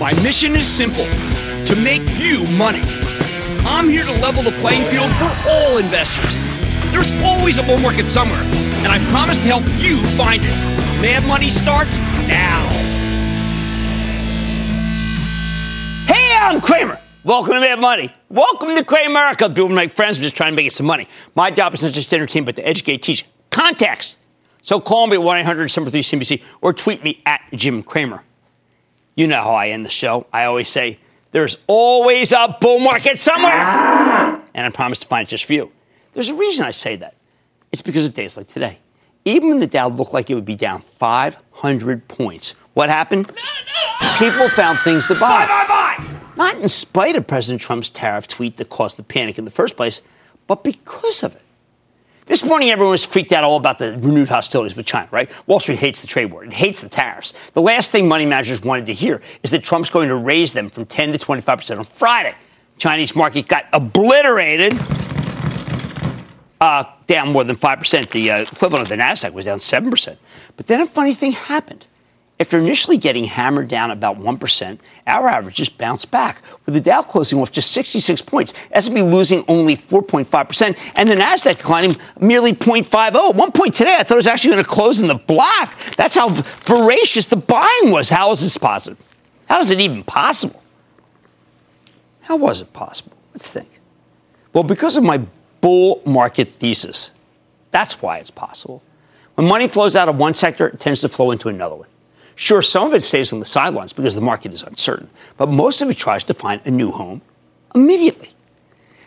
My mission is simple to make you money. I'm here to level the playing field for all investors. There's always a bull market somewhere, and I promise to help you find it. Mad Money starts now. Hey, I'm Cramer. Welcome to Mad Money. Welcome to Cramerica. People make friends. I'm just trying to make some money. My job is not just to entertain, but to educate, teach. Context. So call me at 1 800 CNBC or tweet me at Jim Cramer. You know how I end the show. I always say, there's always a bull market somewhere. Ah! And I promise to find it just for you. There's a reason I say that. It's because of days like today. Even when the Dow looked like it would be down 500 points, what happened? People found things to buy. Buy, buy, buy. Not in spite of President Trump's tariff tweet that caused the panic in the first place, but because of it. This morning, everyone was freaked out all about the renewed hostilities with China, right? Wall Street hates the trade war. It hates the tariffs. The last thing money managers wanted to hear is that Trump's going to raise them from 10 to 25% on Friday. Chinese market got obliterated, uh, down more than 5%. The uh, equivalent of the NASDAQ was down 7%. But then a funny thing happened. After initially getting hammered down about 1%, our averages bounced back, with the Dow closing off just 66 points, S&P losing only 4.5%, and the Nasdaq declining merely 0.50. At one point today, I thought it was actually going to close in the black. That's how voracious the buying was. How is this possible? How is it even possible? How was it possible? Let's think. Well, because of my bull market thesis. That's why it's possible. When money flows out of one sector, it tends to flow into another one. Sure, some of it stays on the sidelines because the market is uncertain, but most of it tries to find a new home immediately.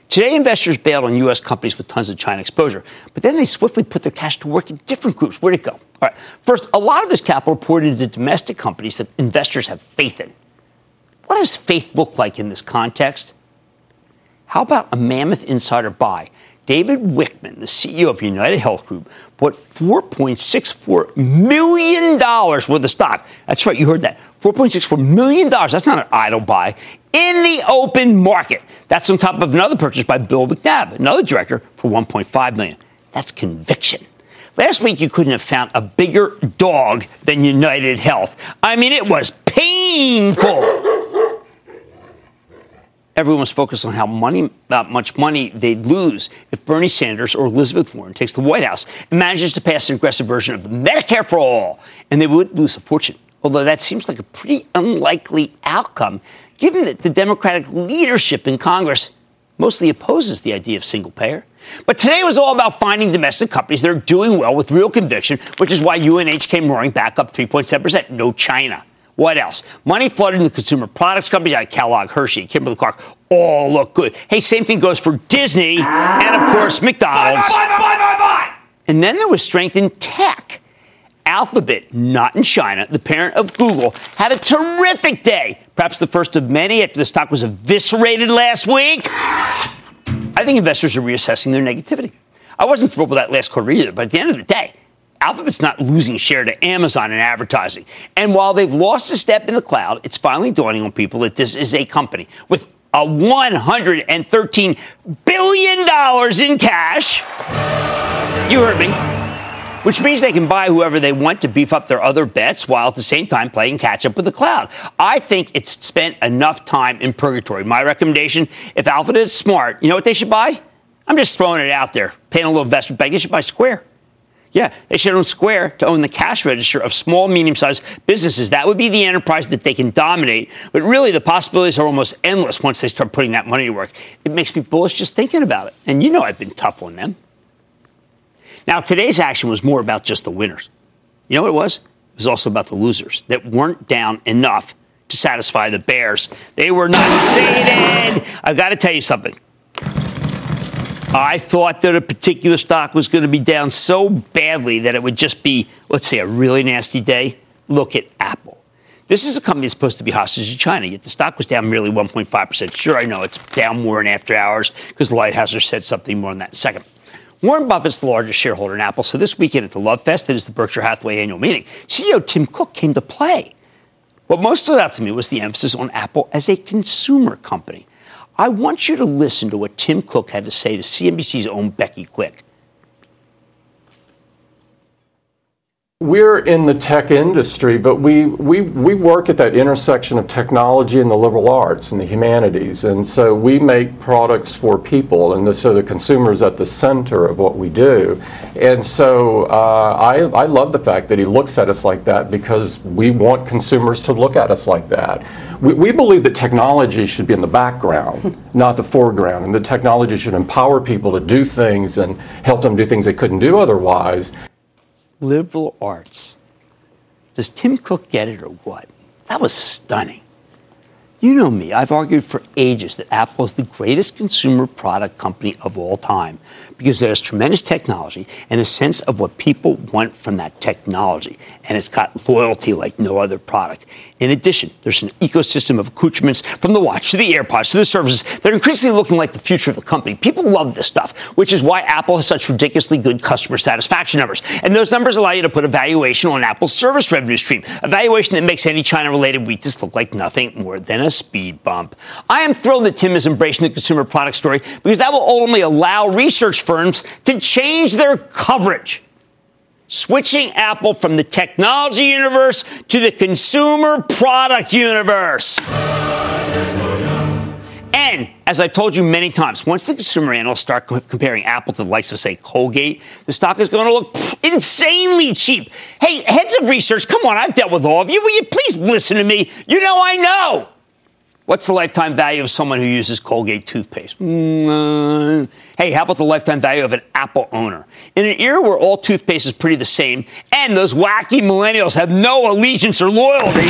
Today, investors bailed on U.S. companies with tons of China exposure, but then they swiftly put their cash to work in different groups. Where'd it go? All right. First, a lot of this capital poured into domestic companies that investors have faith in. What does faith look like in this context? How about a mammoth insider buy David Wichmann, the CEO of United Health Group, bought $4.64 million worth of stock. That's right, you heard that. $4.64 million. That's not an idle buy in the open market. That's on top of another purchase by Bill McNabb, another director, for 1.5 million. That's conviction. Last week, you couldn't have found a bigger dog than United Health. I mean, it was painful everyone was focused on how money, how much money they'd lose if Bernie Sanders or Elizabeth Warren takes the White House and manages to pass an aggressive version of Medicare for all, and they would lose a fortune. Although that seems like a pretty unlikely outcome, given that the Democratic leadership in Congress mostly opposes the idea of single payer. But today was all about finding domestic companies that are doing well with real conviction, which is why UNH came roaring back up 3.7%. No China. What else? Money flooded into consumer products companies like Kellogg, Hershey, Kimberly Clark. All look good. Hey, same thing goes for Disney and, of course, McDonald's. Buy, and then there was strength in tech. Alphabet, not in China, the parent of Google, had a terrific day. Perhaps the first of many after the stock was eviscerated last week. I think investors are reassessing their negativity. I wasn't thrilled with that last quarter either, but at the end of the day, Alphabet's not losing share to Amazon in advertising. And while they've lost a step in the cloud, it's finally dawning on people that this is a company with a $113 billion in cash. You heard me. Which means they can buy whoever they want to beef up their other bets while at the same time playing catch up with the cloud. I think it's spent enough time in purgatory. My recommendation if Alphabet is smart, you know what they should buy? I'm just throwing it out there, paying a little investment bank. They should buy Square. Yeah, they should own Square to own the cash register of small, medium sized businesses. That would be the enterprise that they can dominate. But really, the possibilities are almost endless once they start putting that money to work. It makes me bullish just thinking about it. And you know I've been tough on them. Now, today's action was more about just the winners. You know what it was? It was also about the losers that weren't down enough to satisfy the bears. They were not sated. I've got to tell you something. I thought that a particular stock was going to be down so badly that it would just be, let's say, a really nasty day. Look at Apple. This is a company that's supposed to be hostage to China, yet the stock was down merely 1.5%. Sure, I know it's down more in after hours because Lighthizer said something more on that in a second. Warren Buffett's the largest shareholder in Apple, so this weekend at the Love Fest, that is the Berkshire Hathaway annual meeting, CEO Tim Cook came to play. What most stood out to me was the emphasis on Apple as a consumer company. I want you to listen to what Tim Cook had to say to CNBC's own Becky Quick. We're in the tech industry, but we, we, we work at that intersection of technology and the liberal arts and the humanities. And so we make products for people, and the, so the consumer is at the center of what we do. And so uh, I, I love the fact that he looks at us like that because we want consumers to look at us like that. We, we believe that technology should be in the background, not the foreground, and the technology should empower people to do things and help them do things they couldn't do otherwise liberal arts. Does Tim Cook get it or what? That was stunning. You know me, I've argued for ages that Apple is the greatest consumer product company of all time because has tremendous technology and a sense of what people want from that technology. And it's got loyalty like no other product. In addition, there's an ecosystem of accoutrements from the watch to the AirPods to the services that are increasingly looking like the future of the company. People love this stuff, which is why Apple has such ridiculously good customer satisfaction numbers. And those numbers allow you to put a valuation on Apple's service revenue stream, a valuation that makes any China related weakness look like nothing more than a speed bump. I am thrilled that Tim is embracing the consumer product story because that will ultimately allow research firms to change their coverage. Switching Apple from the technology universe to the consumer product universe. And as I've told you many times, once the consumer analysts start comparing Apple to the likes of, say, Colgate, the stock is going to look insanely cheap. Hey, heads of research, come on, I've dealt with all of you. Will you please listen to me? You know I know. What's the lifetime value of someone who uses Colgate toothpaste? Mm, uh, hey, how about the lifetime value of an Apple owner? In an era where all toothpaste is pretty the same, and those wacky millennials have no allegiance or loyalty,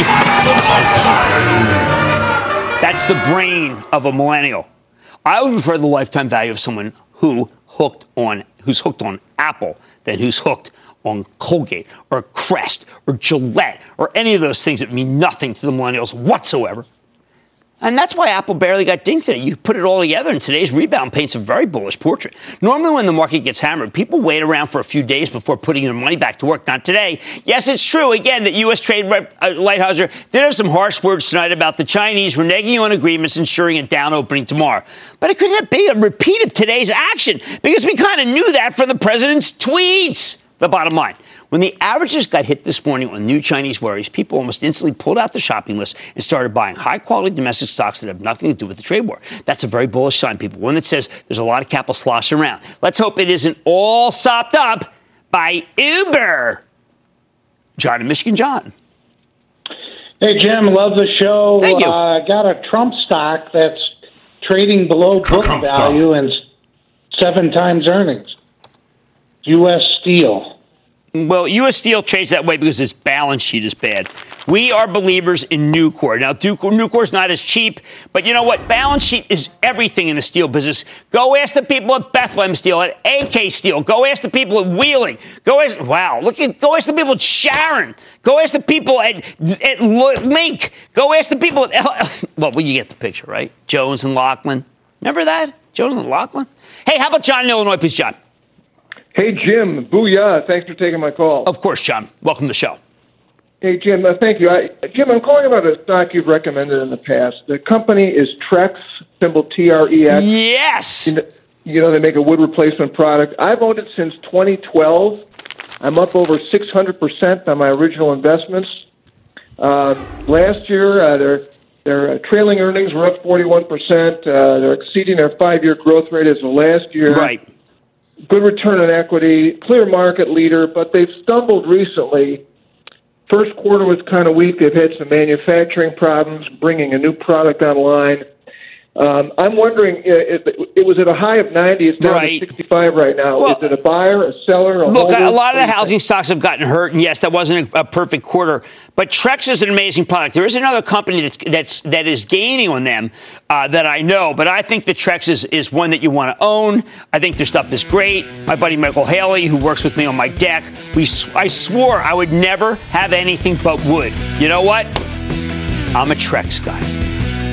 that's the brain of a millennial. I would prefer the lifetime value of someone who hooked on who's hooked on Apple than who's hooked on Colgate or Crest or Gillette or any of those things that mean nothing to the millennials whatsoever. And that's why Apple barely got dinged today. You put it all together, and today's rebound paints a very bullish portrait. Normally, when the market gets hammered, people wait around for a few days before putting their money back to work. Not today. Yes, it's true, again, that U.S. Trade Rep uh, Lighthizer did have some harsh words tonight about the Chinese reneging on agreements ensuring a down opening tomorrow. But it couldn't be a repeat of today's action because we kind of knew that from the president's tweets. The bottom line when the averages got hit this morning on new Chinese worries, people almost instantly pulled out the shopping list and started buying high quality domestic stocks that have nothing to do with the trade war. That's a very bullish sign, people. One that says there's a lot of capital sloshing around. Let's hope it isn't all sopped up by Uber. John in Michigan, John. Hey, Jim, love the show. Thank you. I uh, got a Trump stock that's trading below book Trump value stock. and seven times earnings. U.S. Steel. Well, U.S. Steel trades that way because its balance sheet is bad. We are believers in Nucor. Now, Nucor is not as cheap, but you know what? Balance sheet is everything in the steel business. Go ask the people at Bethlehem Steel, at AK Steel. Go ask the people at Wheeling. Go ask, wow, look at, go ask the people at Sharon. Go ask the people at, at Link. Go ask the people at, well, well, you get the picture, right? Jones and Laughlin. Remember that? Jones and Laughlin? Hey, how about John in Illinois, please, John? Hey, Jim. Booyah. Thanks for taking my call. Of course, John. Welcome to the show. Hey, Jim. Uh, thank you. I, Jim, I'm calling about a stock you've recommended in the past. The company is Trex, symbol T R E X. Yes. You know, you know, they make a wood replacement product. I've owned it since 2012. I'm up over 600% on my original investments. Uh, last year, uh, their their uh, trailing earnings were up 41%. Uh, they're exceeding their five-year growth rate as of last year. Right good return on equity, clear market leader, but they've stumbled recently. First quarter was kind of weak. They've had some manufacturing problems, bringing a new product online. Um, I'm wondering, uh, it, it, was at a high of 90. It's down right. to 65 right now. Well, Is it a buyer, a seller, a Look, holder? a lot of the housing stocks have gotten hurt, and yes, that wasn't a, a, perfect quarter. But Trex is an amazing product. There is another company that's, that's that is gaining on them uh, that I know, but I think the Trex is, is one that you want to own. I think their stuff is great. My buddy Michael Haley, who works with me on my deck, we I swore I would never have anything but wood. You know what? I'm a Trex guy.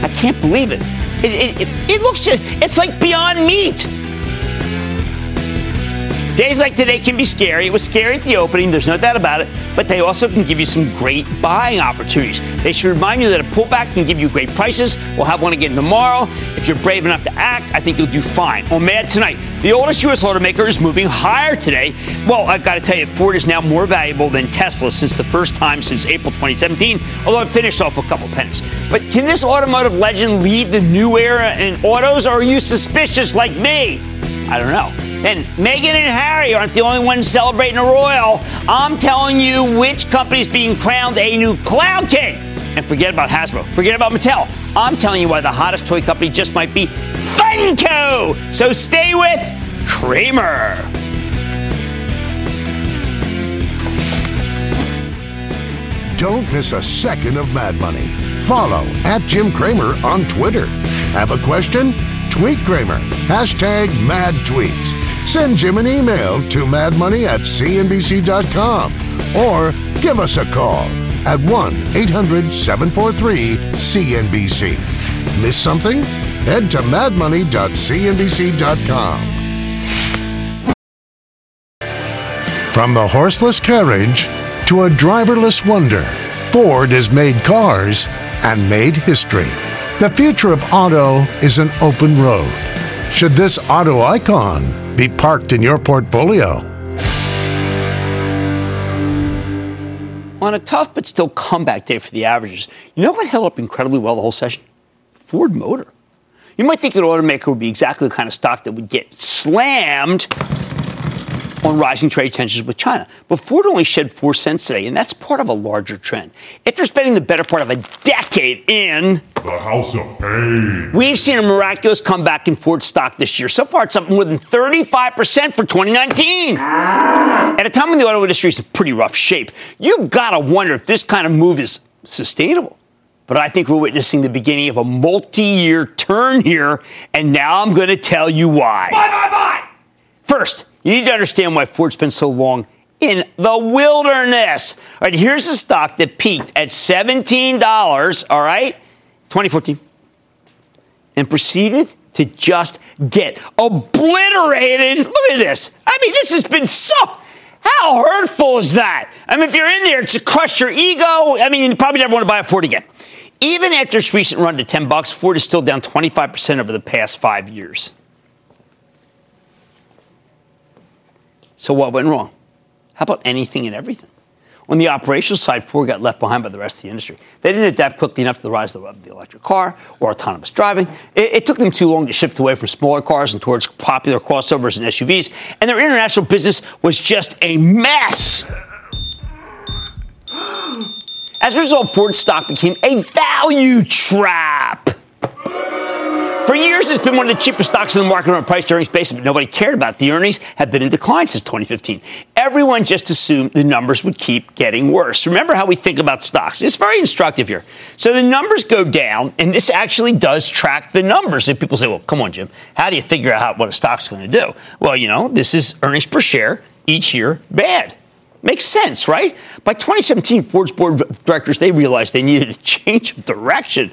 I can't believe it. It, it, it, it looks it's like beyond meat. Days like today can be scary. It was scary at the opening, there's no doubt about it, but they also can give you some great buying opportunities. They should remind you that a pullback can give you great prices. We'll have one again tomorrow. If you're brave enough to act, I think you'll do fine. On Mad tonight, the oldest U.S. automaker is moving higher today. Well, I've got to tell you, Ford is now more valuable than Tesla since the first time since April 2017, although it finished off a couple pennies. But can this automotive legend lead the new era in autos, or are you suspicious like me? I don't know. And Meghan and Harry aren't the only ones celebrating a royal. I'm telling you which company's being crowned a new cloud king. And forget about Hasbro. Forget about Mattel. I'm telling you why the hottest toy company just might be Funko. So stay with Cramer. Don't miss a second of Mad Money. Follow at Jim Cramer on Twitter. Have a question? Tweet Cramer. Hashtag mad tweets. Send Jim an email to madmoney at cnbc.com or give us a call at 1 800 743 CNBC. Miss something? Head to madmoney.cnbc.com. From the horseless carriage to a driverless wonder, Ford has made cars and made history. The future of auto is an open road. Should this auto icon be parked in your portfolio? On a tough but still comeback day for the averages, you know what held up incredibly well the whole session? Ford Motor. You might think an automaker would be exactly the kind of stock that would get slammed on rising trade tensions with China. But Ford only shed 4 cents today, and that's part of a larger trend. After spending the better part of a decade in the House of Pain, we've seen a miraculous comeback in Ford stock this year. So far, it's up more than 35% for 2019. At a time when the auto industry is in pretty rough shape, you gotta wonder if this kind of move is sustainable. But I think we're witnessing the beginning of a multi year turn here, and now I'm gonna tell you why. Bye, bye, bye! First, you need to understand why Ford's been so long in the wilderness. All right, here's a stock that peaked at $17, all right, 2014, and proceeded to just get obliterated. Look at this. I mean, this has been so. How hurtful is that? I mean, if you're in there to crush your ego, I mean, you probably never want to buy a Ford again. Even after its recent run to 10 bucks, Ford is still down 25% over the past five years. So what went wrong? How about anything and everything? On the operational side, Ford got left behind by the rest of the industry. They didn't adapt quickly enough to the rise of the electric car or autonomous driving. It, it, took them too long to shift away from smaller cars and towards popular crossovers and SUVs, and their international business was just a mess. As a result, Ford stock became a value trap. Years, it's been one of the cheapest stocks in the market on a price earnings basis, but nobody cared about it. The earnings have been in decline since 2015. Everyone just assumed the numbers would keep getting worse. Remember how we think about stocks. It's very instructive here. So the numbers go down, and this actually does track the numbers. And people say, well, come on, Jim, how do you figure out what a stock's going to do? Well, you know, this is earnings per share each year bad. Makes sense, right? By 2017, Ford's board of directors, they realized they needed a change of direction.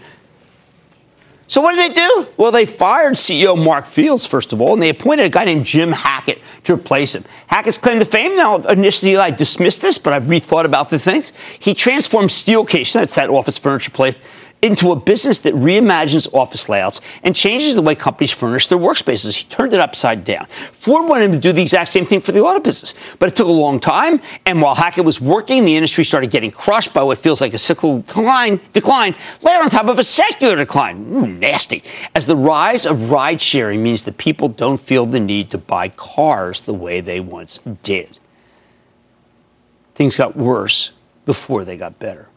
So what did they do? Well, they fired CEO Mark Fields, first of all, and they appointed a guy named Jim Hackett to replace him. Hackett's claim to fame. Now, initially I dismissed this, but I've rethought about the things. He transformed Steelcase, that's that office furniture place, into a business that reimagines office layouts and changes the way companies furnish their workspaces. He turned it upside down. Ford wanted him to do the exact same thing for the auto business, but it took a long time. And while Hackett was working, the industry started getting crushed by what feels like a cyclical decline, decline layered on top of a secular decline. Nasty. As the rise of ride sharing means that people don't feel the need to buy cars the way they once did. Things got worse before they got better.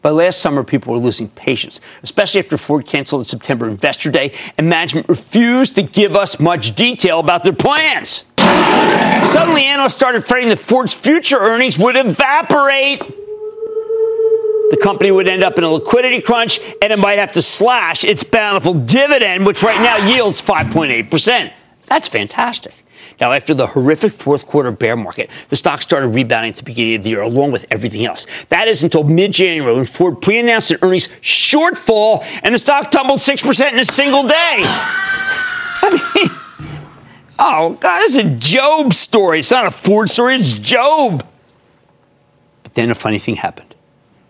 By last summer, people were losing patience, especially after Ford canceled its September Investor Day and management refused to give us much detail about their plans. Suddenly, analysts started fretting that Ford's future earnings would evaporate. The company would end up in a liquidity crunch and it might have to slash its bountiful dividend, which right now yields 5.8%. That's fantastic. Now, after the horrific fourth quarter bear market, the stock started rebounding at the beginning of the year, along with everything else. That is until mid January when Ford pre announced an earnings shortfall and the stock tumbled 6% in a single day. I mean, Oh, God, this is a Job story. It's not a Ford story, it's Job. But then a funny thing happened.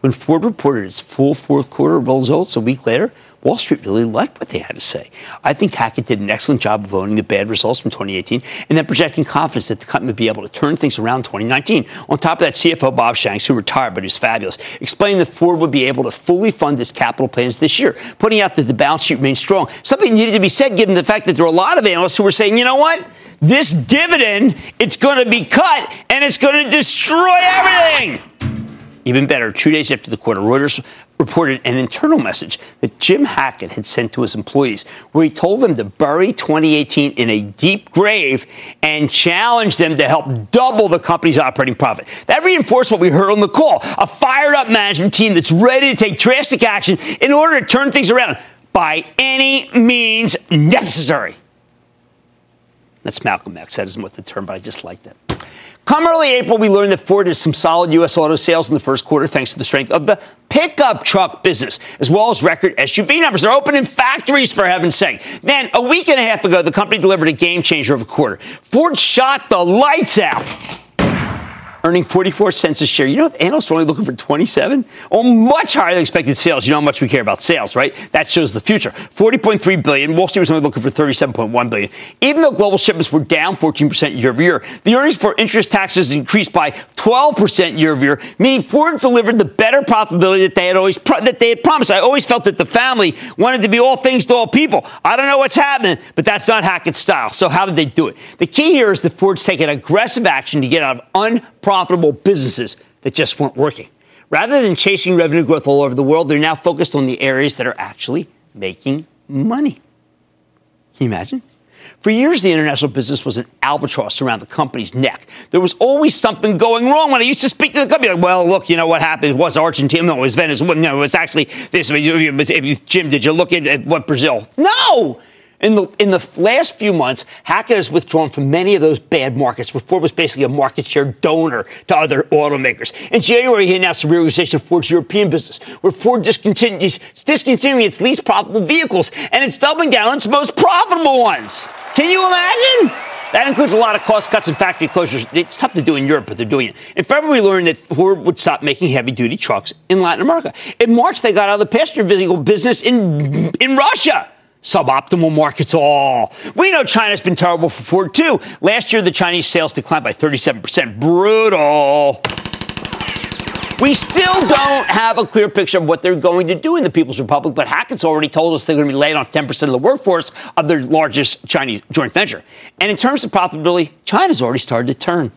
When Ford reported its full fourth quarter results a week later, Wall Street really liked what they had to say. I think Hackett did an excellent job of owning the bad results from 2018 and then projecting confidence that the company would be able to turn things around in 2019. On top of that, CFO Bob Shanks, who retired but who's fabulous, explained that Ford would be able to fully fund its capital plans this year, pointing out that the balance sheet remains strong. Something needed to be said given the fact that there were a lot of analysts who were saying, you know what? This dividend, it's going to be cut and it's going to destroy everything. Even better, two days after the quarter, Reuters reported an internal message that Jim Hackett had sent to his employees, where he told them to bury 2018 in a deep grave and challenged them to help double the company's operating profit. That reinforced what we heard on the call a fired up management team that's ready to take drastic action in order to turn things around by any means necessary. That's Malcolm X. That isn't what the term, but I just like that. Come early April, we learned that Ford has some solid U.S. auto sales in the first quarter thanks to the strength of the pickup truck business, as well as record SUV numbers. They're opening factories, for heaven's sake. Man, a week and a half ago, the company delivered a game changer of a quarter. Ford shot the lights out earning 44 cents a share. You know, analysts are only looking for 27. Oh, much higher than expected sales. You know how much we care about sales, right? That shows the future. 40.3 billion. Wall Street was only looking for 37.1 billion. Even though global shipments were down 14% year over year, the earnings for interest taxes increased by 12% year over year, meaning Ford delivered the better profitability that they had always pro- that they had promised. I always felt that the family wanted to be all things to all people. I don't know what's happening, but that's not Hackett's style. So how did they do it? The key here is that Ford's taken aggressive action to get out of unprofitable profitable businesses that just weren't working. Rather than chasing revenue growth all over the world, they're now focused on the areas that are actually making money. Can you imagine? For years, the international business was an albatross around the company's neck. There was always something going wrong. When I used to speak to the company, like, well, look, you know what happened? It was Argentina. No, it was Venezuela. No, it was actually this. Jim, did you look at, at what Brazil? No! In the, in the last few months, Hackett has withdrawn from many of those bad markets, where Ford was basically a market share donor to other automakers. In January, he announced the reorganization of Ford's European business, where Ford discontinues, discontinuing its least profitable vehicles, and it's doubling down on its most profitable ones. Can you imagine? That includes a lot of cost cuts and factory closures. It's tough to do in Europe, but they're doing it. In February, we learned that Ford would stop making heavy duty trucks in Latin America. In March, they got out of the passenger vehicle business in, in Russia suboptimal markets all. We know China's been terrible for Ford too. Last year, the Chinese sales declined by 37%. Brutal. We still don't have a clear picture of what they're going to do in the People's Republic, but Hackett's already told us they're going to be laying off 10% of the workforce of their largest Chinese joint venture. And in terms of profitability, China's already started to turn.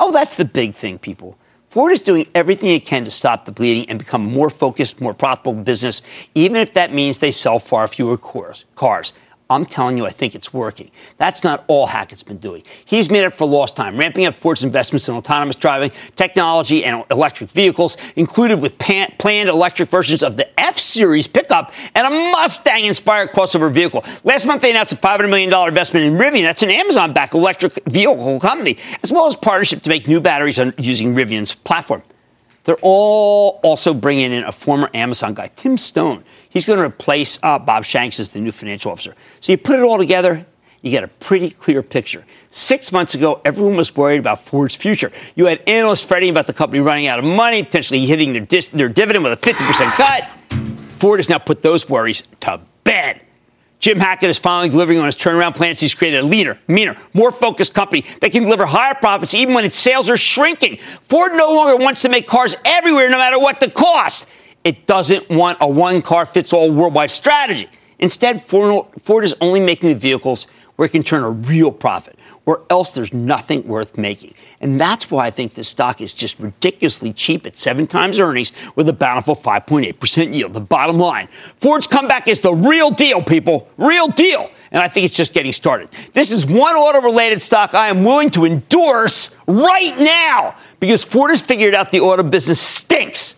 Oh, that's the big thing, people. Ford is doing everything it can to stop the bleeding and become more focused, more profitable business, even if that means they sell far fewer cars. I'm telling you, I think it's working. That's not all Hackett's been doing. He's made up for lost time, ramping up Ford's investments in autonomous driving, technology, and electric vehicles, included with pan- planned electric versions of the F Series pickup and a Mustang inspired crossover vehicle. Last month, they announced a $500 million investment in Rivian. That's an Amazon backed electric vehicle company, as well as partnership to make new batteries using Rivian's platform. They're all also bringing in a former Amazon guy, Tim Stone. He's going to replace uh, Bob Shanks as the new financial officer. So you put it all together, you get a pretty clear picture. Six months ago, everyone was worried about Ford's future. You had analysts fretting about the company running out of money, potentially hitting their, dis- their dividend with a 50% cut. Ford has now put those worries to. Jim Hackett is finally delivering on his turnaround plans. He's created a leaner, meaner, more focused company that can deliver higher profits even when its sales are shrinking. Ford no longer wants to make cars everywhere, no matter what the cost. It doesn't want a one car fits all worldwide strategy. Instead, Ford is only making the vehicles where it can turn a real profit or else there's nothing worth making. And that's why I think this stock is just ridiculously cheap at seven times earnings with a bountiful 5.8% yield. The bottom line Ford's comeback is the real deal, people. Real deal. And I think it's just getting started. This is one auto related stock I am willing to endorse right now because Ford has figured out the auto business stinks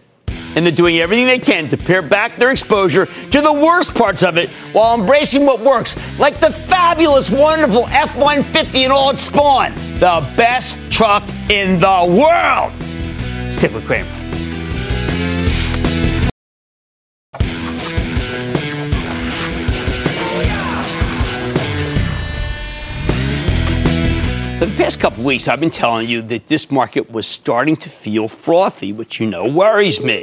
and they're doing everything they can to pare back their exposure to the worst parts of it while embracing what works, like the fabulous, wonderful F 150 and all its spawn, the best truck in the world. Stick with Cramer. the past couple weeks, I've been telling you that this market was starting to feel frothy, which you know worries me.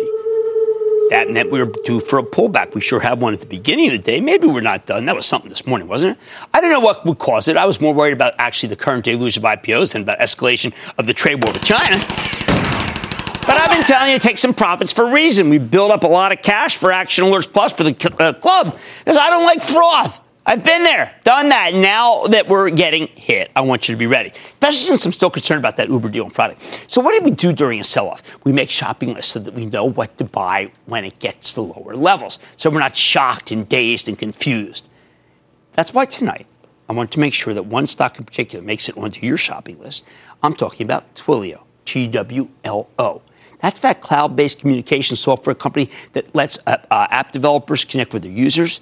That meant we were due for a pullback. We sure had one at the beginning of the day. Maybe we're not done. That was something this morning, wasn't it? I don't know what would cause it. I was more worried about actually the current deluge of IPOs than about escalation of the trade war with China. But I've been telling you to take some profits for a reason. We build up a lot of cash for Action Alerts Plus for the uh, club because I don't like froth. I've been there, done that. Now that we're getting hit, I want you to be ready, especially since I'm still concerned about that Uber deal on Friday. So, what did we do during a sell off? We make shopping lists so that we know what to buy when it gets to lower levels. So we're not shocked and dazed and confused. That's why tonight I want to make sure that one stock in particular makes it onto your shopping list. I'm talking about Twilio, T W L O. That's that cloud based communication software company that lets uh, uh, app developers connect with their users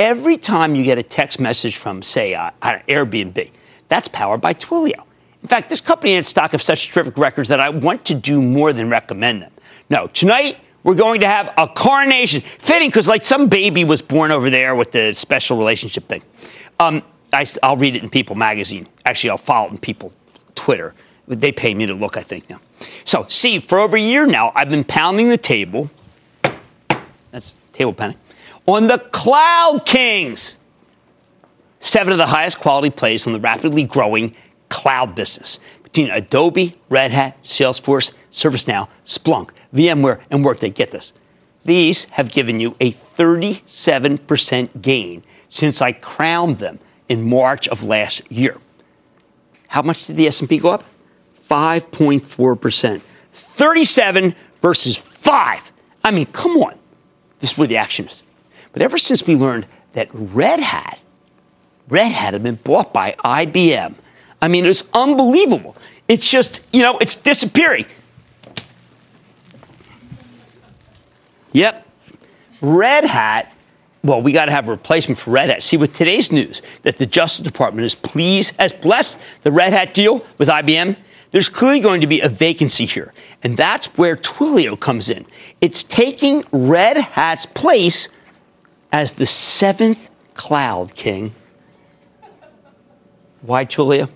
Every time you get a text message from, say, uh, Airbnb, that's powered by Twilio. In fact, this company had stock of such terrific records that I want to do more than recommend them. No, tonight we're going to have a coronation. Fitting because, like, some baby was born over there with the special relationship thing. Um, I, will read it in People magazine. Actually, I'll follow it in People Twitter. They pay me to look, I think, now. So, see, for over a year now, I've been pounding the table. That's table pounding on the Cloud Kings. Seven of the highest quality plays on the rapidly growing cloud business between Adobe, Red Hat, Salesforce, ServiceNow, Splunk, VMware, and Workday. Get this. These have given you a 37% gain since I crowned them in March of last year. How much did the S&P go up? 5.4%. 37 versus 5. I mean, come on. This is where the action is. But ever since we learned that Red Hat, Red Hat had been bought by IBM, I mean, it's unbelievable. It's just, you know, it's disappearing. Yep. Red Hat, well, we got to have a replacement for Red Hat. See, with today's news that the Justice Department is pleased, has blessed the Red Hat deal with IBM, there's clearly going to be a vacancy here. And that's where Twilio comes in. It's taking Red Hat's place as the seventh cloud king. Why Twilio?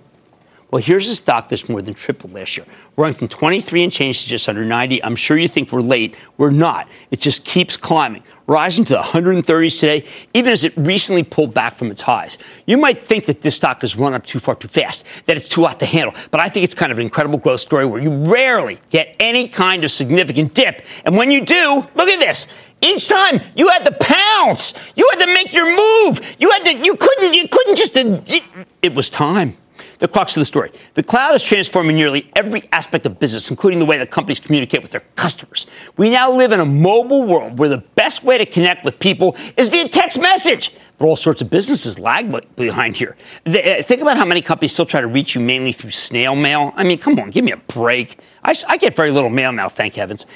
Well, here's a stock that's more than tripled last year. We're from 23 and change to just under 90. I'm sure you think we're late. We're not. It just keeps climbing, rising to the 130s today, even as it recently pulled back from its highs. You might think that this stock has run up too far too fast, that it's too hot to handle, but I think it's kind of an incredible growth story where you rarely get any kind of significant dip. And when you do, look at this. Each time you had to pounce, you had to make your move. You had to, you couldn't, you couldn't just, it was time the crux of the story. The cloud is transforming nearly every aspect of business, including the way that companies communicate with their customers. We now live in a mobile world where the best way to connect with people is via text message. But all sorts of businesses lag behind here. Uh, think about how many companies still try to reach you mainly through snail mail. I mean, come on, give me a break. I, I get very little mail now, thank heavens.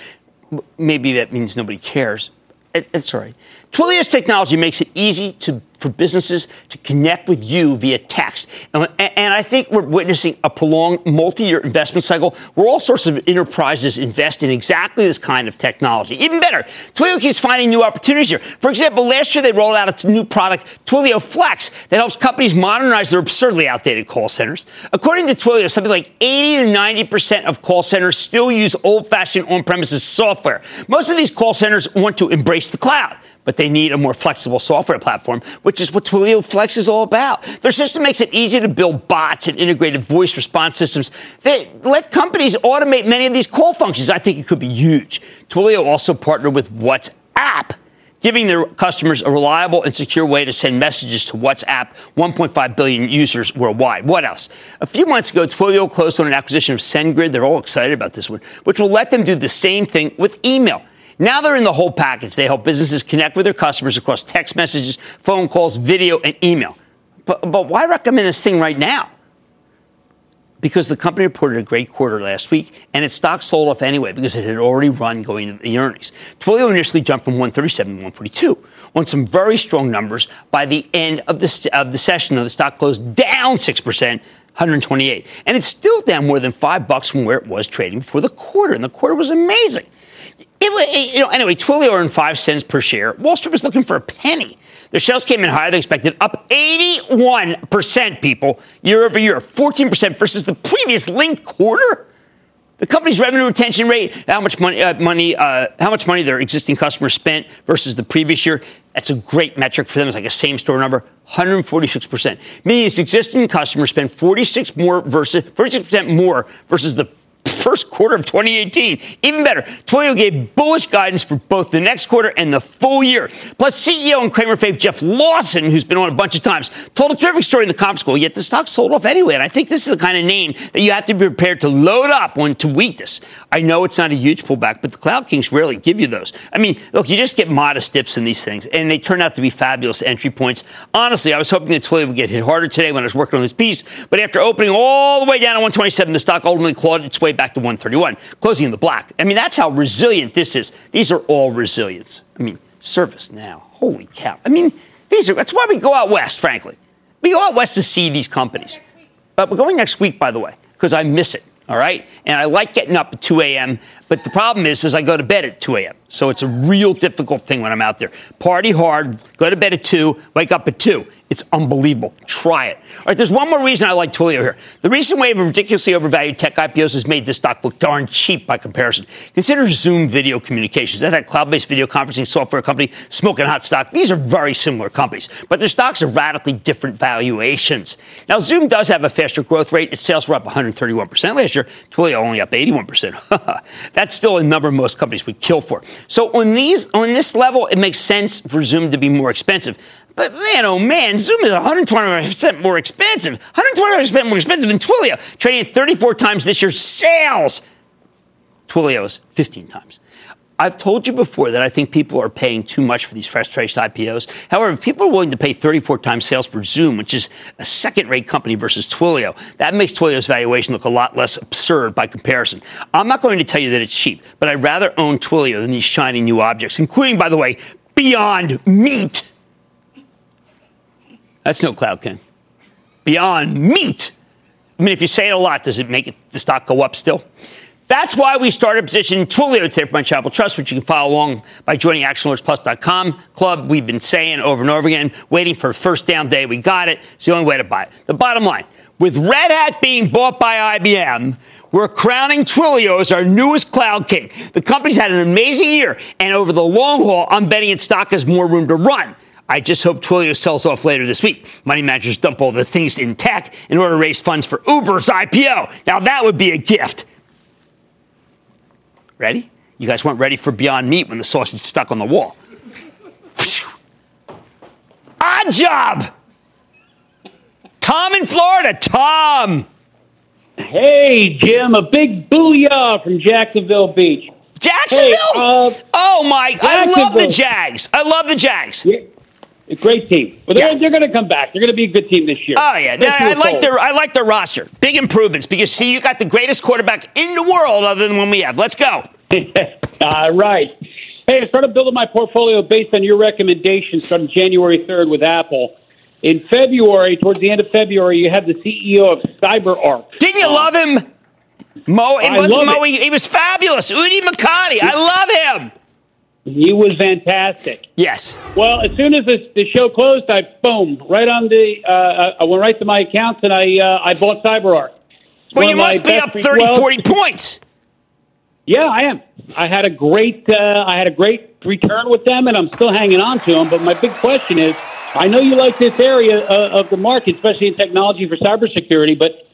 Maybe that means nobody cares. It, it's all right. Twilio's technology makes it easy to for businesses to connect with you via text. And, and, I think we're witnessing a prolonged multi-year investment cycle where all sorts of enterprises invest in exactly this kind of technology. Even better, Twilio keeps finding new opportunities here. For example, last year they rolled out a new product, Twilio Flex, that helps companies modernize their absurdly outdated call centers. According to Twilio, something like 80 to 90% of call centers still use old-fashioned on-premises software. Most of these call centers want to embrace the cloud but they need a more flexible software platform, which is what Twilio Flex is all about. Their system makes it easy to build bots and integrated voice response systems. They let companies automate many of these call functions. I think it could be huge. Twilio also partnered with WhatsApp giving their customers a reliable and secure way to send messages to WhatsApp, 1.5 billion users worldwide. What else? A few months ago, Twilio closed on an acquisition of SendGrid. They're all excited about this one, which will let them do the same thing with email. Now they're in the whole package. They help businesses connect with their customers across text messages, phone calls, video, and email. But, but why recommend this thing right now? Because the company reported a great quarter last week, and its stock sold off anyway because it had already run going into the earnings. Twilio initially jumped from 137 to 142 on some very strong numbers. By the end of the, of the session, though, the stock closed down 6%, 128. And it's still down more than five bucks from where it was trading before the quarter, and the quarter was amazing It, was, you know, anyway, Twilio earned five cents per share. Wall Street was looking for a penny. Their sales came in higher than expected, up 81%, people, year over year, 14% versus the previous linked quarter. The company's revenue retention rate, how much money, uh, money, uh, how much money their existing customers spent versus the previous year. That's a great metric for them. It's like a same store number, 146%. Meaning its existing customers spend 46 more versus 46% more versus the first quarter of 2018. Even better, Twilio gave bullish guidance for both the next quarter and the full year. Plus, CEO and Cramer fave Jeff Lawson, who's been on a bunch of times, told a terrific story in the conference call, yet the stock sold off anyway. And I think this is the kind of name that you have to be prepared to load up when to weakness. I know it's not a huge pullback, but the Cloud Kings rarely give you those. I mean, look, you just get modest dips in these things, and they turn out to be fabulous entry points. Honestly, I was hoping that Twilio would get hit harder today when I was working on this piece, but after opening all the way down to 127, the stock ultimately clawed its way back to 131, closing in the black. I mean, that's how resilient this is. These are all resilience. I mean, ServiceNow. Holy cow. I mean, these are, that's why we go out west, frankly. We go out west to see these companies. But we're going next week, by the way, because I miss it. All right. And I like getting up at 2 a.m. But the problem is, is I go to bed at 2 a.m. So it's a real difficult thing when I'm out there. Party hard, go to bed at 2, wake up at 2. It's unbelievable. Try it. All right, there's one more reason I like Twilio here. The recent wave of ridiculously overvalued tech IPOs has made this stock look darn cheap by comparison. Consider Zoom Video Communications. That cloud-based video conferencing software company, smoking hot stock. These are very similar companies, but their stocks are radically different valuations. Now, Zoom does have a faster growth rate. Its sales were up 131% last year. Twilio only up 81%. That's still a number most companies would kill for. So on these, on this level, it makes sense for Zoom to be more expensive. But man, oh man, Zoom is 125% more expensive. 120% more expensive than Twilio, trading at 34 times this year's sales. Twilio's 15 times. I've told you before that I think people are paying too much for these fresh traced IPOs. However, if people are willing to pay 34 times sales for Zoom, which is a second rate company versus Twilio, that makes Twilio's valuation look a lot less absurd by comparison. I'm not going to tell you that it's cheap, but I'd rather own Twilio than these shiny new objects, including, by the way, Beyond Meat. That's no Cloud King. Beyond meat. I mean, if you say it a lot, does it make it, the stock go up still? That's why we started positioning Twilio today for my Charitable Trust, which you can follow along by joining ActionAlertsPlus.com club. We've been saying over and over again, waiting for first down day. We got it. It's the only way to buy it. The bottom line, with Red Hat being bought by IBM, we're crowning Twilio as our newest cloud king. The company's had an amazing year, and over the long haul, I'm betting its stock has more room to run. I just hope Twilio sells off later this week. Money managers dump all the things in tech in order to raise funds for Uber's IPO. Now that would be a gift. Ready? You guys weren't ready for Beyond Meat when the sausage stuck on the wall. Odd job! Tom in Florida. Tom! Hey, Jim, a big booyah from Jacksonville Beach. Jacksonville? Hey, uh, oh, my. I love the Jags. I love the Jags. Yeah. A great team. But they're, yeah. they're going to come back. They're going to be a good team this year. Oh yeah, I, I like their I like their roster. Big improvements because see, you got the greatest quarterback in the world other than one we have. Let's go. All right. Hey, I started building my portfolio based on your recommendations starting January 3rd with Apple. In February, towards the end of February, you had the CEO of CyberArk. Didn't you uh, love him? Mo, it was Mo. It. He, he was fabulous. Udi Mokady. I love him. He was fantastic. Yes. Well, as soon as the, the show closed, I boom right on the. Uh, I went right to my accounts and I uh, I bought CyberArk. Well, you must be up 30, 12. 40 points. Yeah, I am. I had a great uh, I had a great return with them, and I'm still hanging on to them. But my big question is, I know you like this area uh, of the market, especially in technology for cybersecurity, but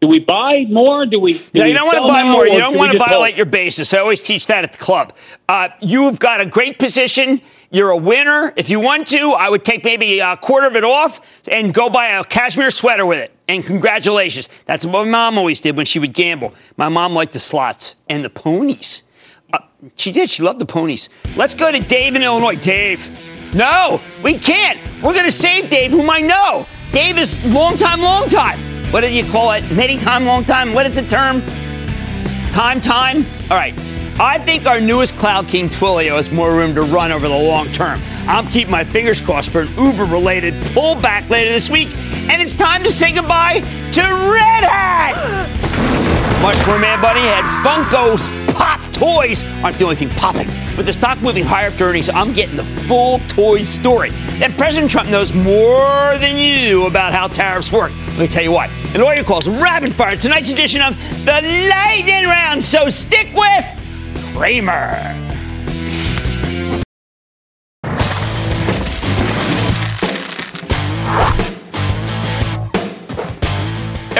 do we buy more? Do we? Do yeah, you don't want to buy more. You don't want to violate hold? your basis. I always teach that at the club. Uh, you've got a great position. You're a winner. If you want to, I would take maybe a quarter of it off and go buy a cashmere sweater with it. And congratulations. That's what my mom always did when she would gamble. My mom liked the slots and the ponies. Uh, she did. She loved the ponies. Let's go to Dave in Illinois. Dave. No, we can't. We're going to save Dave, whom I know. Dave is long time, long time. What do you call it? Many time, long time? What is the term? Time, time? All right. I think our newest Cloud King Twilio has more room to run over the long term. I'm keeping my fingers crossed for an Uber related pullback later this week. And it's time to say goodbye to Red Hat! Much more, man, buddy. Had Funko's pop. Toys aren't the only thing popping. With the stock moving higher after earnings, I'm getting the full toy story. That President Trump knows more than you about how tariffs work. Let me tell you why. An lawyer calls rapid fire tonight's edition of the Lightning Round. So stick with Cramer.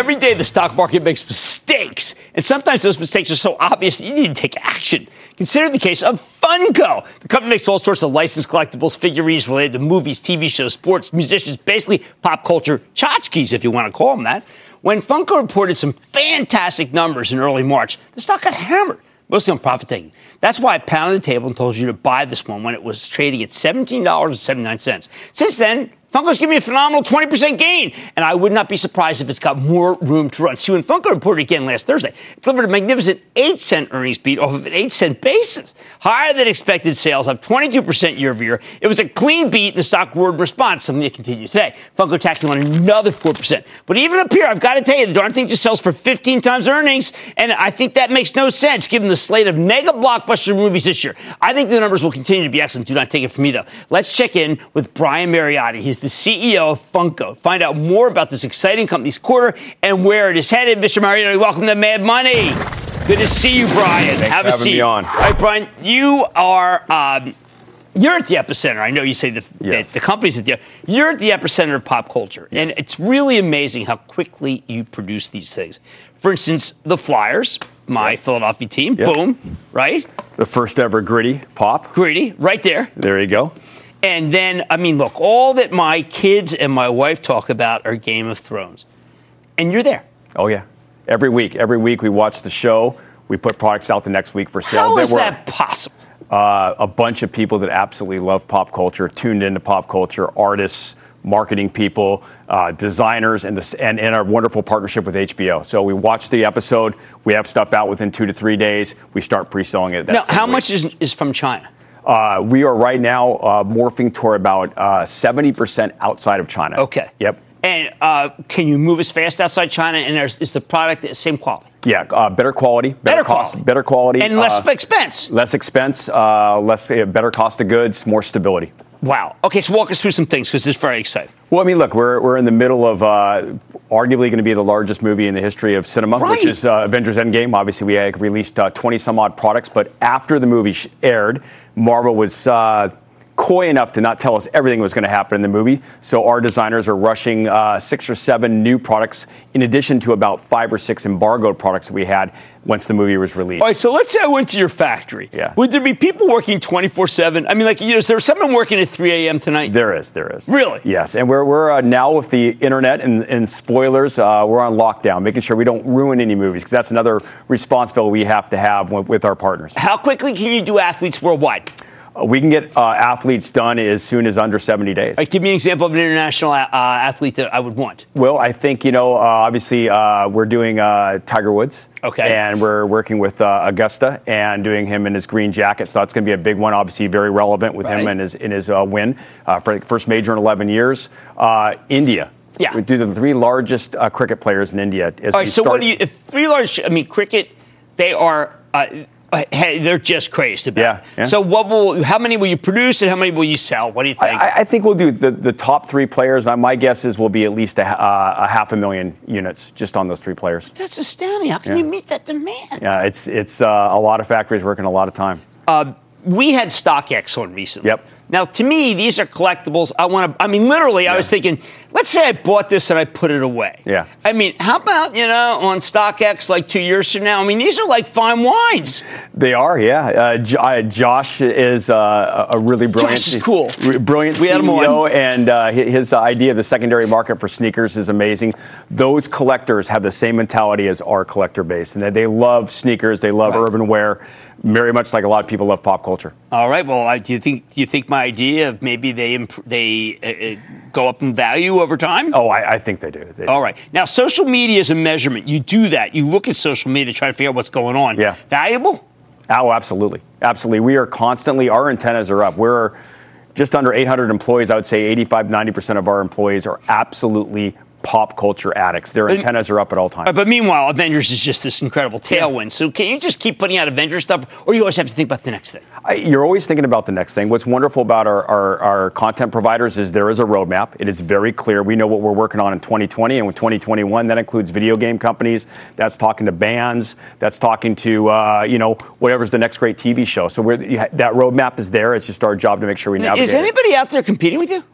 Every day the stock market makes mistakes, and sometimes those mistakes are so obvious you need to take action. Consider the case of Funko. The company makes all sorts of licensed collectibles, figurines related to movies, TV shows, sports, musicians, basically pop culture tchotchkes, if you want to call them that. When Funko reported some fantastic numbers in early March, the stock got hammered mostly on profit taking. That's why I pounded the table and told you to buy this one when it was trading at $17.79. Since then, Funko's giving me a phenomenal 20% gain, and I would not be surprised if it's got more room to run. See, when Funko reported again last Thursday, it delivered a magnificent 8 cent earnings beat off of an 8 cent basis. Higher than expected sales, up 22% year over year. It was a clean beat, and the stock word response, something that continues today. Funko tacking on another 4%. But even up here, I've got to tell you, the darn thing just sells for 15 times earnings, and I think that makes no sense given the slate of mega blockbuster movies this year. I think the numbers will continue to be excellent. Do not take it from me, though. Let's check in with Brian Mariotti. He's the CEO of Funko. Find out more about this exciting company's quarter and where it is headed. Mr. Mariotti, welcome to Mad Money. Good to see you, Brian. Thanks Have for a having seat. me on. All right, Brian, you are. Um, you're at the epicenter. I know you say the, Yes. the, the company's at the. You're at the epicenter of pop culture, and it's really amazing how quickly you produce these things. For instance, the Flyers, my Philadelphia team, Yep. boom, right? The first ever gritty pop. Gritty, right there. There you go. And then, I mean, look, all that my kids and my wife talk about are Game of Thrones. And you're there. Oh yeah. Every week, every week we watch the show. We put products out the next week for sale. How is were, that possible? Uh, a bunch of people that absolutely love pop culture, tuned into pop culture, artists, marketing people, uh, designers, and, the, and, and our wonderful partnership with HBO. So we watch the episode. We have stuff out within two to three days. We start pre-selling it. that Now, how week. much is, is from China? Uh, we are right now uh, morphing toward about uh, 70% outside of China. Okay. Yep. And uh, can you move as fast outside China? And is the product the same quality? Yeah, uh, better quality, better, Better cost, quality. better quality, And less uh, expense. less expense, uh, less uh, better cost of goods, more stability. Wow. Okay, so walk us through some things because it's very exciting. Well, I mean, look, we're, we're in the middle of uh, arguably going to be the largest movie in the history of cinema, Right. which is uh, Avengers Endgame. Obviously, we uh, released 20 some odd products, but after the movie aired, Marvel was uh, coy enough to not tell us everything was going to happen in the movie. So our designers are rushing uh, six or seven new products, in addition to about five or six embargoed products that we had once the movie was released. All right, so let's say I went to your factory. Yeah. Would there be people working 24 7? I mean, like, you know, is there someone working at 3 a.m. tonight? There is, there is. Really? Yes, and we're, we're uh, now with the internet and, and spoilers, uh, we're on lockdown, making sure we don't ruin any movies, because that's another responsibility we have to have with, with our partners. How quickly can you do athletes worldwide? We can get uh, athletes done as soon as under 70 days. Right, give me an example of an international uh, athlete that I would want. Well, I think, you know, uh, obviously uh, we're doing uh, Tiger Woods. Okay. And we're working with uh, Augusta and doing him in his green jacket. So that's going to be a big one, obviously very relevant with him Right. and his, in his uh, win uh, for the first major in 11 years. Uh, India. Yeah. We do the three largest uh, cricket players in India. As All we so start- what do you, three large, I mean, cricket, they are, uh, hey, they're just crazed about Yeah, yeah. So what will, how many will you produce and how many will you sell? What do you think? I, I think we'll do the, the top three players. Uh, my guess is we'll be at least a, uh, a half a million units just on those three players. That's astounding. How can Yeah. you meet that demand? Yeah, it's it's uh, a lot of factories working a lot of time. we had StockX on recently. Yep. Now, to me, these are collectibles. I want to. I mean, literally, I was thinking. Let's say I bought this and I put it away. Yeah. I mean, how about you know on StockX like two years from now? I mean, these are like fine wines. They are, yeah. Uh, J- uh, Josh is uh, a really brilliant, Josh is cool. r- brilliant We CEO, and uh, his idea of the secondary market for sneakers is amazing. Those collectors have the same mentality as our collector base, and they, they love sneakers, they love Right. urban wear, very much like a lot of people love pop culture. All right. Well, I, do you think do you think my idea of maybe they imp- they uh, uh, go up in value over time? Oh, I, I think they do. They- All right. Now, social media is a measurement. You do that. You look at social media to try to figure out what's going on. Yeah. Valuable? Oh, absolutely. Absolutely. We are constantly, our antennas are up. We're just under 800 employees. I would say 85, 90% of our employees are absolutely pop culture addicts. Their But- antennas are up at all times. But meanwhile, Avengers is just this incredible tailwind. So can you just keep putting out Avengers stuff, or you always have to think about the next thing? I- You're always thinking about the next thing. What's wonderful about our, our, our content providers is there is a roadmap. It is very clear. We know what we're working on in 2020 and with 2021. That includes video game companies. That's talking to bands. That's talking to uh, you know whatever's the next great TV show. So we're, that roadmap is there. It's just our job to make sure we navigate. Is it. anybody out there competing with you?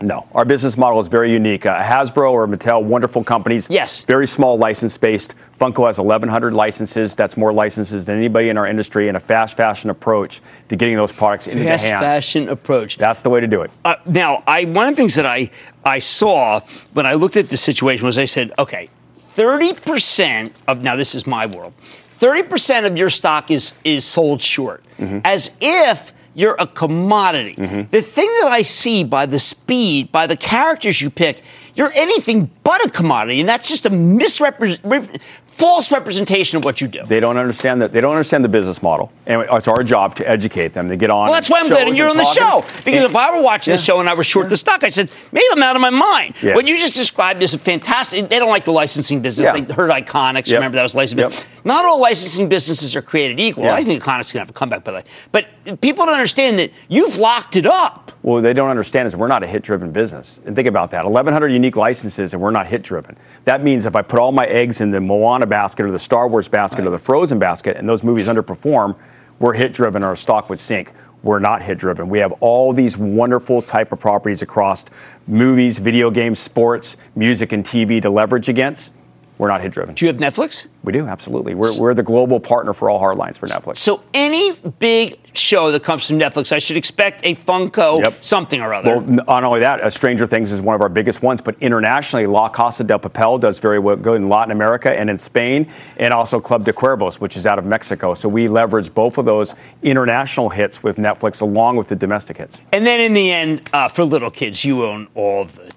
No, our business model is very unique. Uh, Hasbro or Mattel, wonderful companies. Yes. Very small license based. Funko has 1,100 licenses. That's more licenses than anybody in our industry, and a fast fashion approach to getting those products into Fast the hands. Fast fashion approach. That's the way to do it. Uh, now, I one of the things that I I saw when I looked at the situation was I said, okay, thirty percent of now this is my world, thirty percent of your stock is is sold short, Mm-hmm. as if you're a commodity. Mm-hmm. The thing that I see by the speed, by the characters you pick, you're anything but a commodity, and that's just a misrepresent. False representation of what you do. They don't understand that. They don't understand the business model, and it's our job to educate them to get on. Well, that's why I'm glad you're on the show. Because if I were watching the Yeah. show and I were short the stock, I said, maybe I'm out of my mind. Yeah. What you just described is a fantastic. They don't like the licensing business. Yeah. They heard Iconix. Yep. Remember that was licensing. Yep. Not all licensing businesses are created equal. Yeah. I think Iconix can have a comeback, by the way. But people don't understand that you've locked it up. Well, they don't understand is we're not a hit-driven business. And think about that: 1,100 unique licenses, and we're not hit-driven. That means if I put all my eggs in the Moana basket or the Star Wars basket or the Frozen basket, and those movies underperform, we're hit-driven. Our stock would sink. We're not hit-driven. We have all these wonderful type of properties across movies, video games, sports, music, and TV to leverage against. We're not hit-driven. Do you have Netflix? We do absolutely. We're, we're the global partner for all hardlines for Netflix. So any big show that comes from Netflix, I should expect a Funko Yep. something or other. Well, not only that, uh, Stranger Things is one of our biggest ones, but internationally, La Casa del Papel does very well, good in Latin America and in Spain, and also Club de Cuervos, which is out of Mexico. So we leverage both of those international hits with Netflix along with the domestic hits. and then in the end, uh, for little kids, you own all of the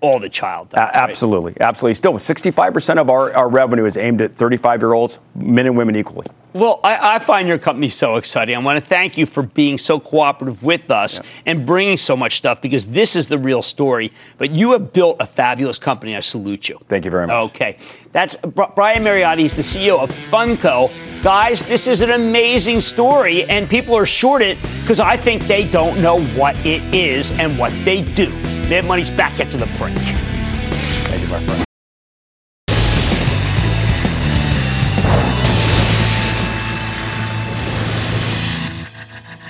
all the child. A- stuff, right? absolutely, absolutely. Still, 65% of our, our revenue is aimed at 35 year olds, men and women equally. Well, I, I find your company so exciting. I want to thank you for being so cooperative with us and bringing so much stuff because this is the real story. But you have built a fabulous company. I salute you. Thank you very much. Okay. That's Brian Mariotti. He's the CEO of Funko. Guys, this is an amazing story, and people are short it because I think they don't know what it is and what they do. Mad Money's back after the break. Thank you, my friend.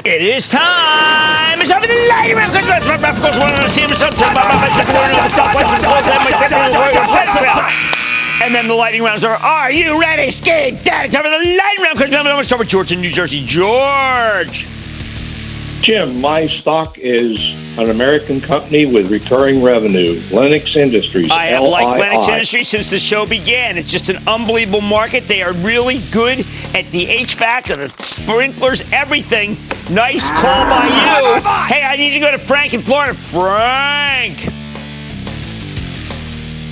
It is time. It's for the lightning round. Of course, one of the teams. And then the lightning rounds are, are you ready, skate daddy? Time for the lightning round. Because I'm going to start with George in New Jersey. George. Jim, my stock is an American company with recurring revenue, Lennox Industries. I have liked Lennox Industries since the show began. It's just an unbelievable market. They are really good at the HVAC, and the sprinklers, everything. Nice call by you. Hey, I need to go to Frank in Florida. Frank.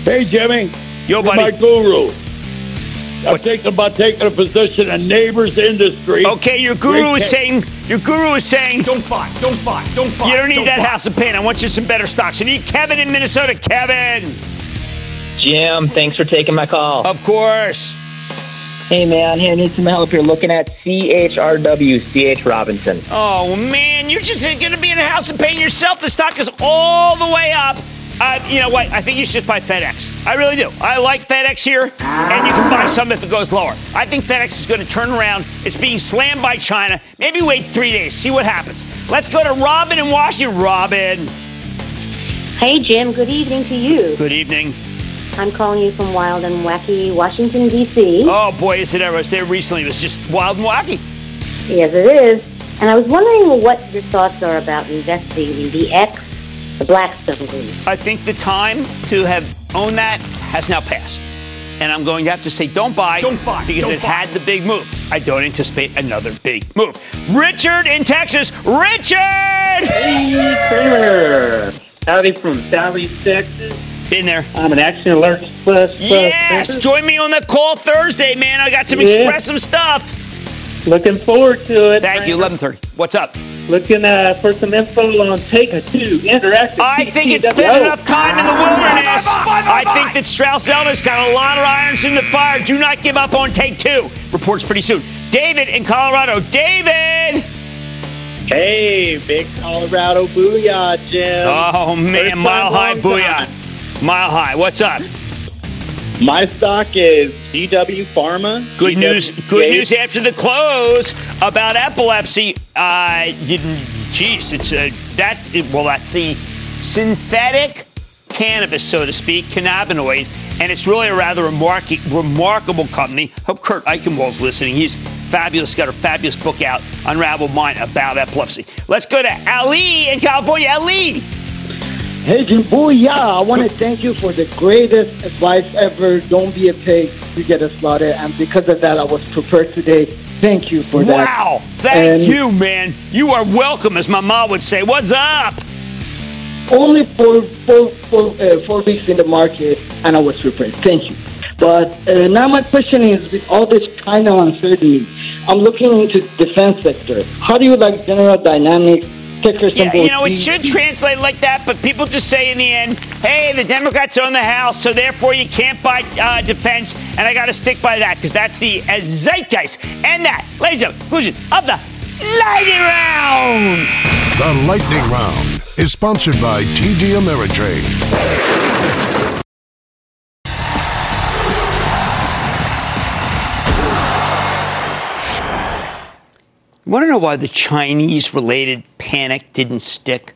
Hey, Jimmy. Yo, You're buddy. my guru. I'm thinking about taking a position in Nabors industry. Okay, your guru Great is ca- saying your guru is saying Don't buy, don't buy, don't buy. you don't need don't that buy. house of pain. I want you some better stocks. You need Kevin in Minnesota. Kevin, Jim, thanks for taking my call. of course. Hey, man, hey, I need some help here looking at CHRW, CH Robinson. Oh man, you're just going to be in a house of pain yourself. The stock is all the way up. Uh, you know what? I think you should just buy FedEx. I really do. I like FedEx here, and you can buy some if it goes lower. I think FedEx is going to turn around. It's being slammed by China. Maybe wait three days, see what happens. Let's go to Robin in Washington. Robin, Hey, Jim. Good evening to you. good evening. I'm calling you from Wild and Wacky, Washington, D.C. Oh boy, is it ever! I was there recently. It was just wild and wacky. Yes, it is. And I was wondering what your thoughts are about investing in the X, the Blackstone Group. I think the time to have owned that has now passed. And I'm going to have to say, don't buy. Don't buy, Because don't it buy. had the big move. I don't anticipate another big move. Richard in Texas. Richard! Hey, Cramer. Howdy from Southeast Texas. Been there. I'm an Action Alert Plus. Plus Yes! member. Join me on the call Thursday, man. I got some Yeah. expressive stuff. Looking forward to it. Thank you. 1130. What's up? Looking uh, for some info on Take a Two Interactive. I think it's been enough time in the wilderness. I think that Strauss Zelnick's got a lot of irons in the fire. Do not give up on Take Two. Reports pretty soon. David in Colorado. David! Hey, big Colorado booyah, Jim. Oh, man, mile high long booyah. time. Mile high. What's up? My stock is GW Pharma. Good GW news. Good news after the close about epilepsy. Uh, you, geez, it's uh, that. Well, that's the synthetic cannabis, so to speak, cannabinoid, and it's really a rather remark- remarkable company. Hope Kurt Eichenwald's listening. He's fabulous. Got a fabulous book out, Unraveled Mind, about epilepsy. Let's go to Ali in California. Ali. Hey, Jim Booyah! I want to thank you for the greatest advice ever. Don't be a pig. You get us slaughtered. And because of that, I was prepared today. Thank you for that. Wow. Thank And you, man. You are welcome, as my mom would say. What's up? Only four, four, four, uh, four weeks in the market, and I was prepared. Thank you. But uh, now my question is, with all this China uncertainty, I'm looking into defense sector. How do you like General Dynamics, ticker Yeah, you know, it should translate like that, but people just say in the end, hey, the Democrats own the House, so therefore you can't buy uh, defense, and I got to stick by that because that's the uh, zeitgeist. And that, ladies and gentlemen, conclusion of the lightning round. The Lightning Round is sponsored by TD Ameritrade. You want to know why the Chinese related panic didn't stick?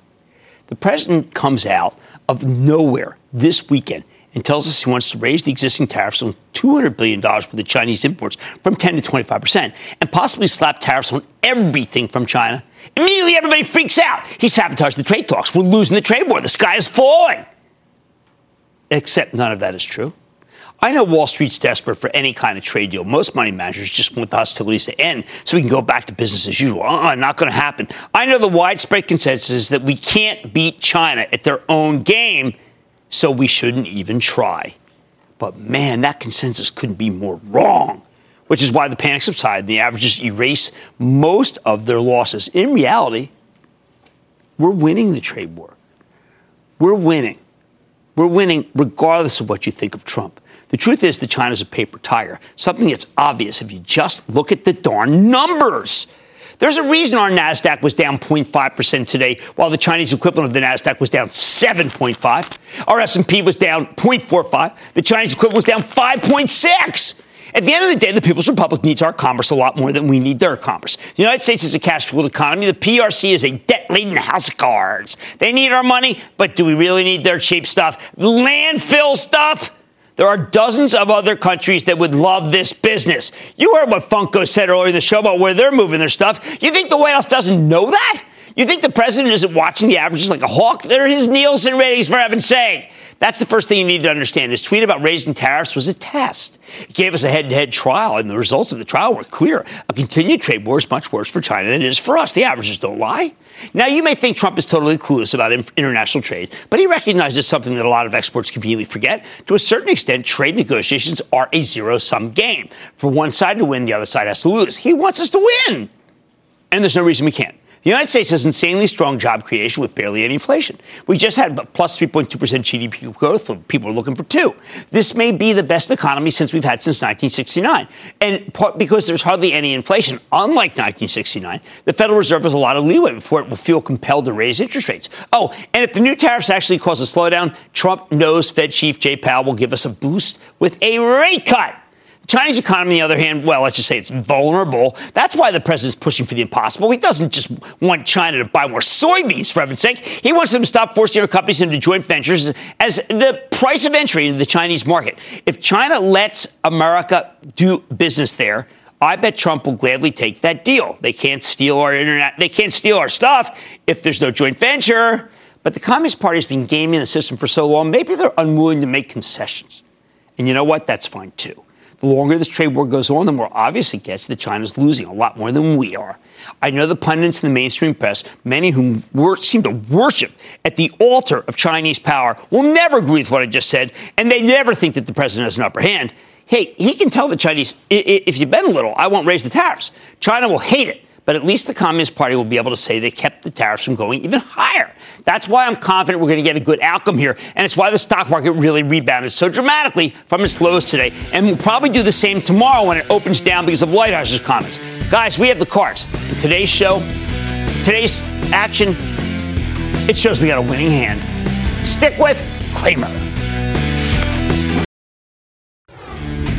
The president comes out of nowhere this weekend and tells us he wants to raise the existing tariffs on $200 billion worth of Chinese imports from 10 to 25% and possibly slap tariffs on everything from China. Immediately, everybody freaks out. He sabotaged the trade talks. We're losing the trade war. The sky is falling. Except none of that is true. I know Wall Street's desperate for any kind of trade deal. Most money managers just want the hostilities to end so we can go back to business as usual. Uh-uh, not going to happen. I know the widespread consensus is that we can't beat China at their own game, so we shouldn't even try. But man, that consensus couldn't be more wrong, which is why the panic subsided and the averages erase most of their losses. In reality, we're winning the trade war. We're winning. We're winning regardless of what you think of Trump. The truth is that China's a paper tiger, something that's obvious if you just look at the darn numbers. There's a reason our Nasdaq was down 0.5% today, while the Chinese equivalent of the Nasdaq was down 7.5. Our S&P was down 0.45. The Chinese equivalent was down 5.6. At the end of the day, the People's Republic needs our commerce a lot more than we need their commerce. The United States is a cash fueled economy. The PRC is a debt laden house of cards. They need our money, but do we really need their cheap stuff? Landfill stuff? There are dozens of other countries that would love this business. You heard what Funko said earlier in the show about where they're moving their stuff. You think the White House doesn't know that? You think the president isn't watching the averages like a hawk? They're his Nielsen ratings, for heaven's sake. That's the first thing you need to understand. His tweet about raising tariffs was a test. It gave us a head to head trial, and the results of the trial were clear. A continued trade war is much worse for China than it is for us. The averages don't lie. Now, you may think Trump is totally clueless about international trade, but he recognizes something that a lot of experts conveniently forget. To a certain extent, trade negotiations are a zero sum game. For one side to win, the other side has to lose. He wants us to win. And there's no reason we can't. The United States has insanely strong job creation with barely any inflation. We just had plus 3.2% GDP growth. People are looking for two. This may be the best economy since we've had since 1969. And part because there's hardly any inflation, unlike 1969, the Federal Reserve has a lot of leeway before it will feel compelled to raise interest rates. Oh, and if the new tariffs actually cause a slowdown, Trump knows Fed Chief Jay Powell will give us a boost with a rate cut. The Chinese economy, on the other hand, well, let's just say it's vulnerable. That's why the president's pushing for the impossible. He doesn't just want China to buy more soybeans, for heaven's sake. He wants them to stop forcing their companies into joint ventures as the price of entry into the Chinese market. If China lets America do business there, I bet Trump will gladly take that deal. They can't steal our internet. They can't steal our stuff if there's no joint venture. But the Communist Party has been gaming the system for so long, maybe they're unwilling to make concessions. And you know what? That's fine too. The longer this trade war goes on, the more obvious it gets that China's losing a lot more than we are. I know the pundits in the mainstream press, many whom seem to worship at the altar of Chinese power, will never agree with what I just said, and they never think that the president has an upper hand. Hey, he can tell the Chinese, "I- i- if you bend a little, I won't raise the tariffs. China will hate it, but at least the Communist Party will be able to say they kept the tariffs from going even higher. That's why I'm confident we're going to get a good outcome here, and it's why the stock market really rebounded so dramatically from its lows today, and we'll probably do the same tomorrow when it opens down because of White House's comments. Guys, we have the cards. In today's show, today's action, it shows we got a winning hand. Stick with Cramer.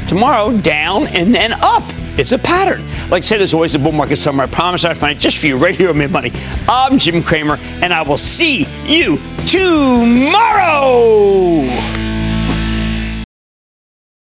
Tomorrow, down and then up. It's a pattern. Like I say, there's always a bull market somewhere. I promise I'll find it just for you right here on Mad Money. I'm Jim Cramer, and I will see you tomorrow.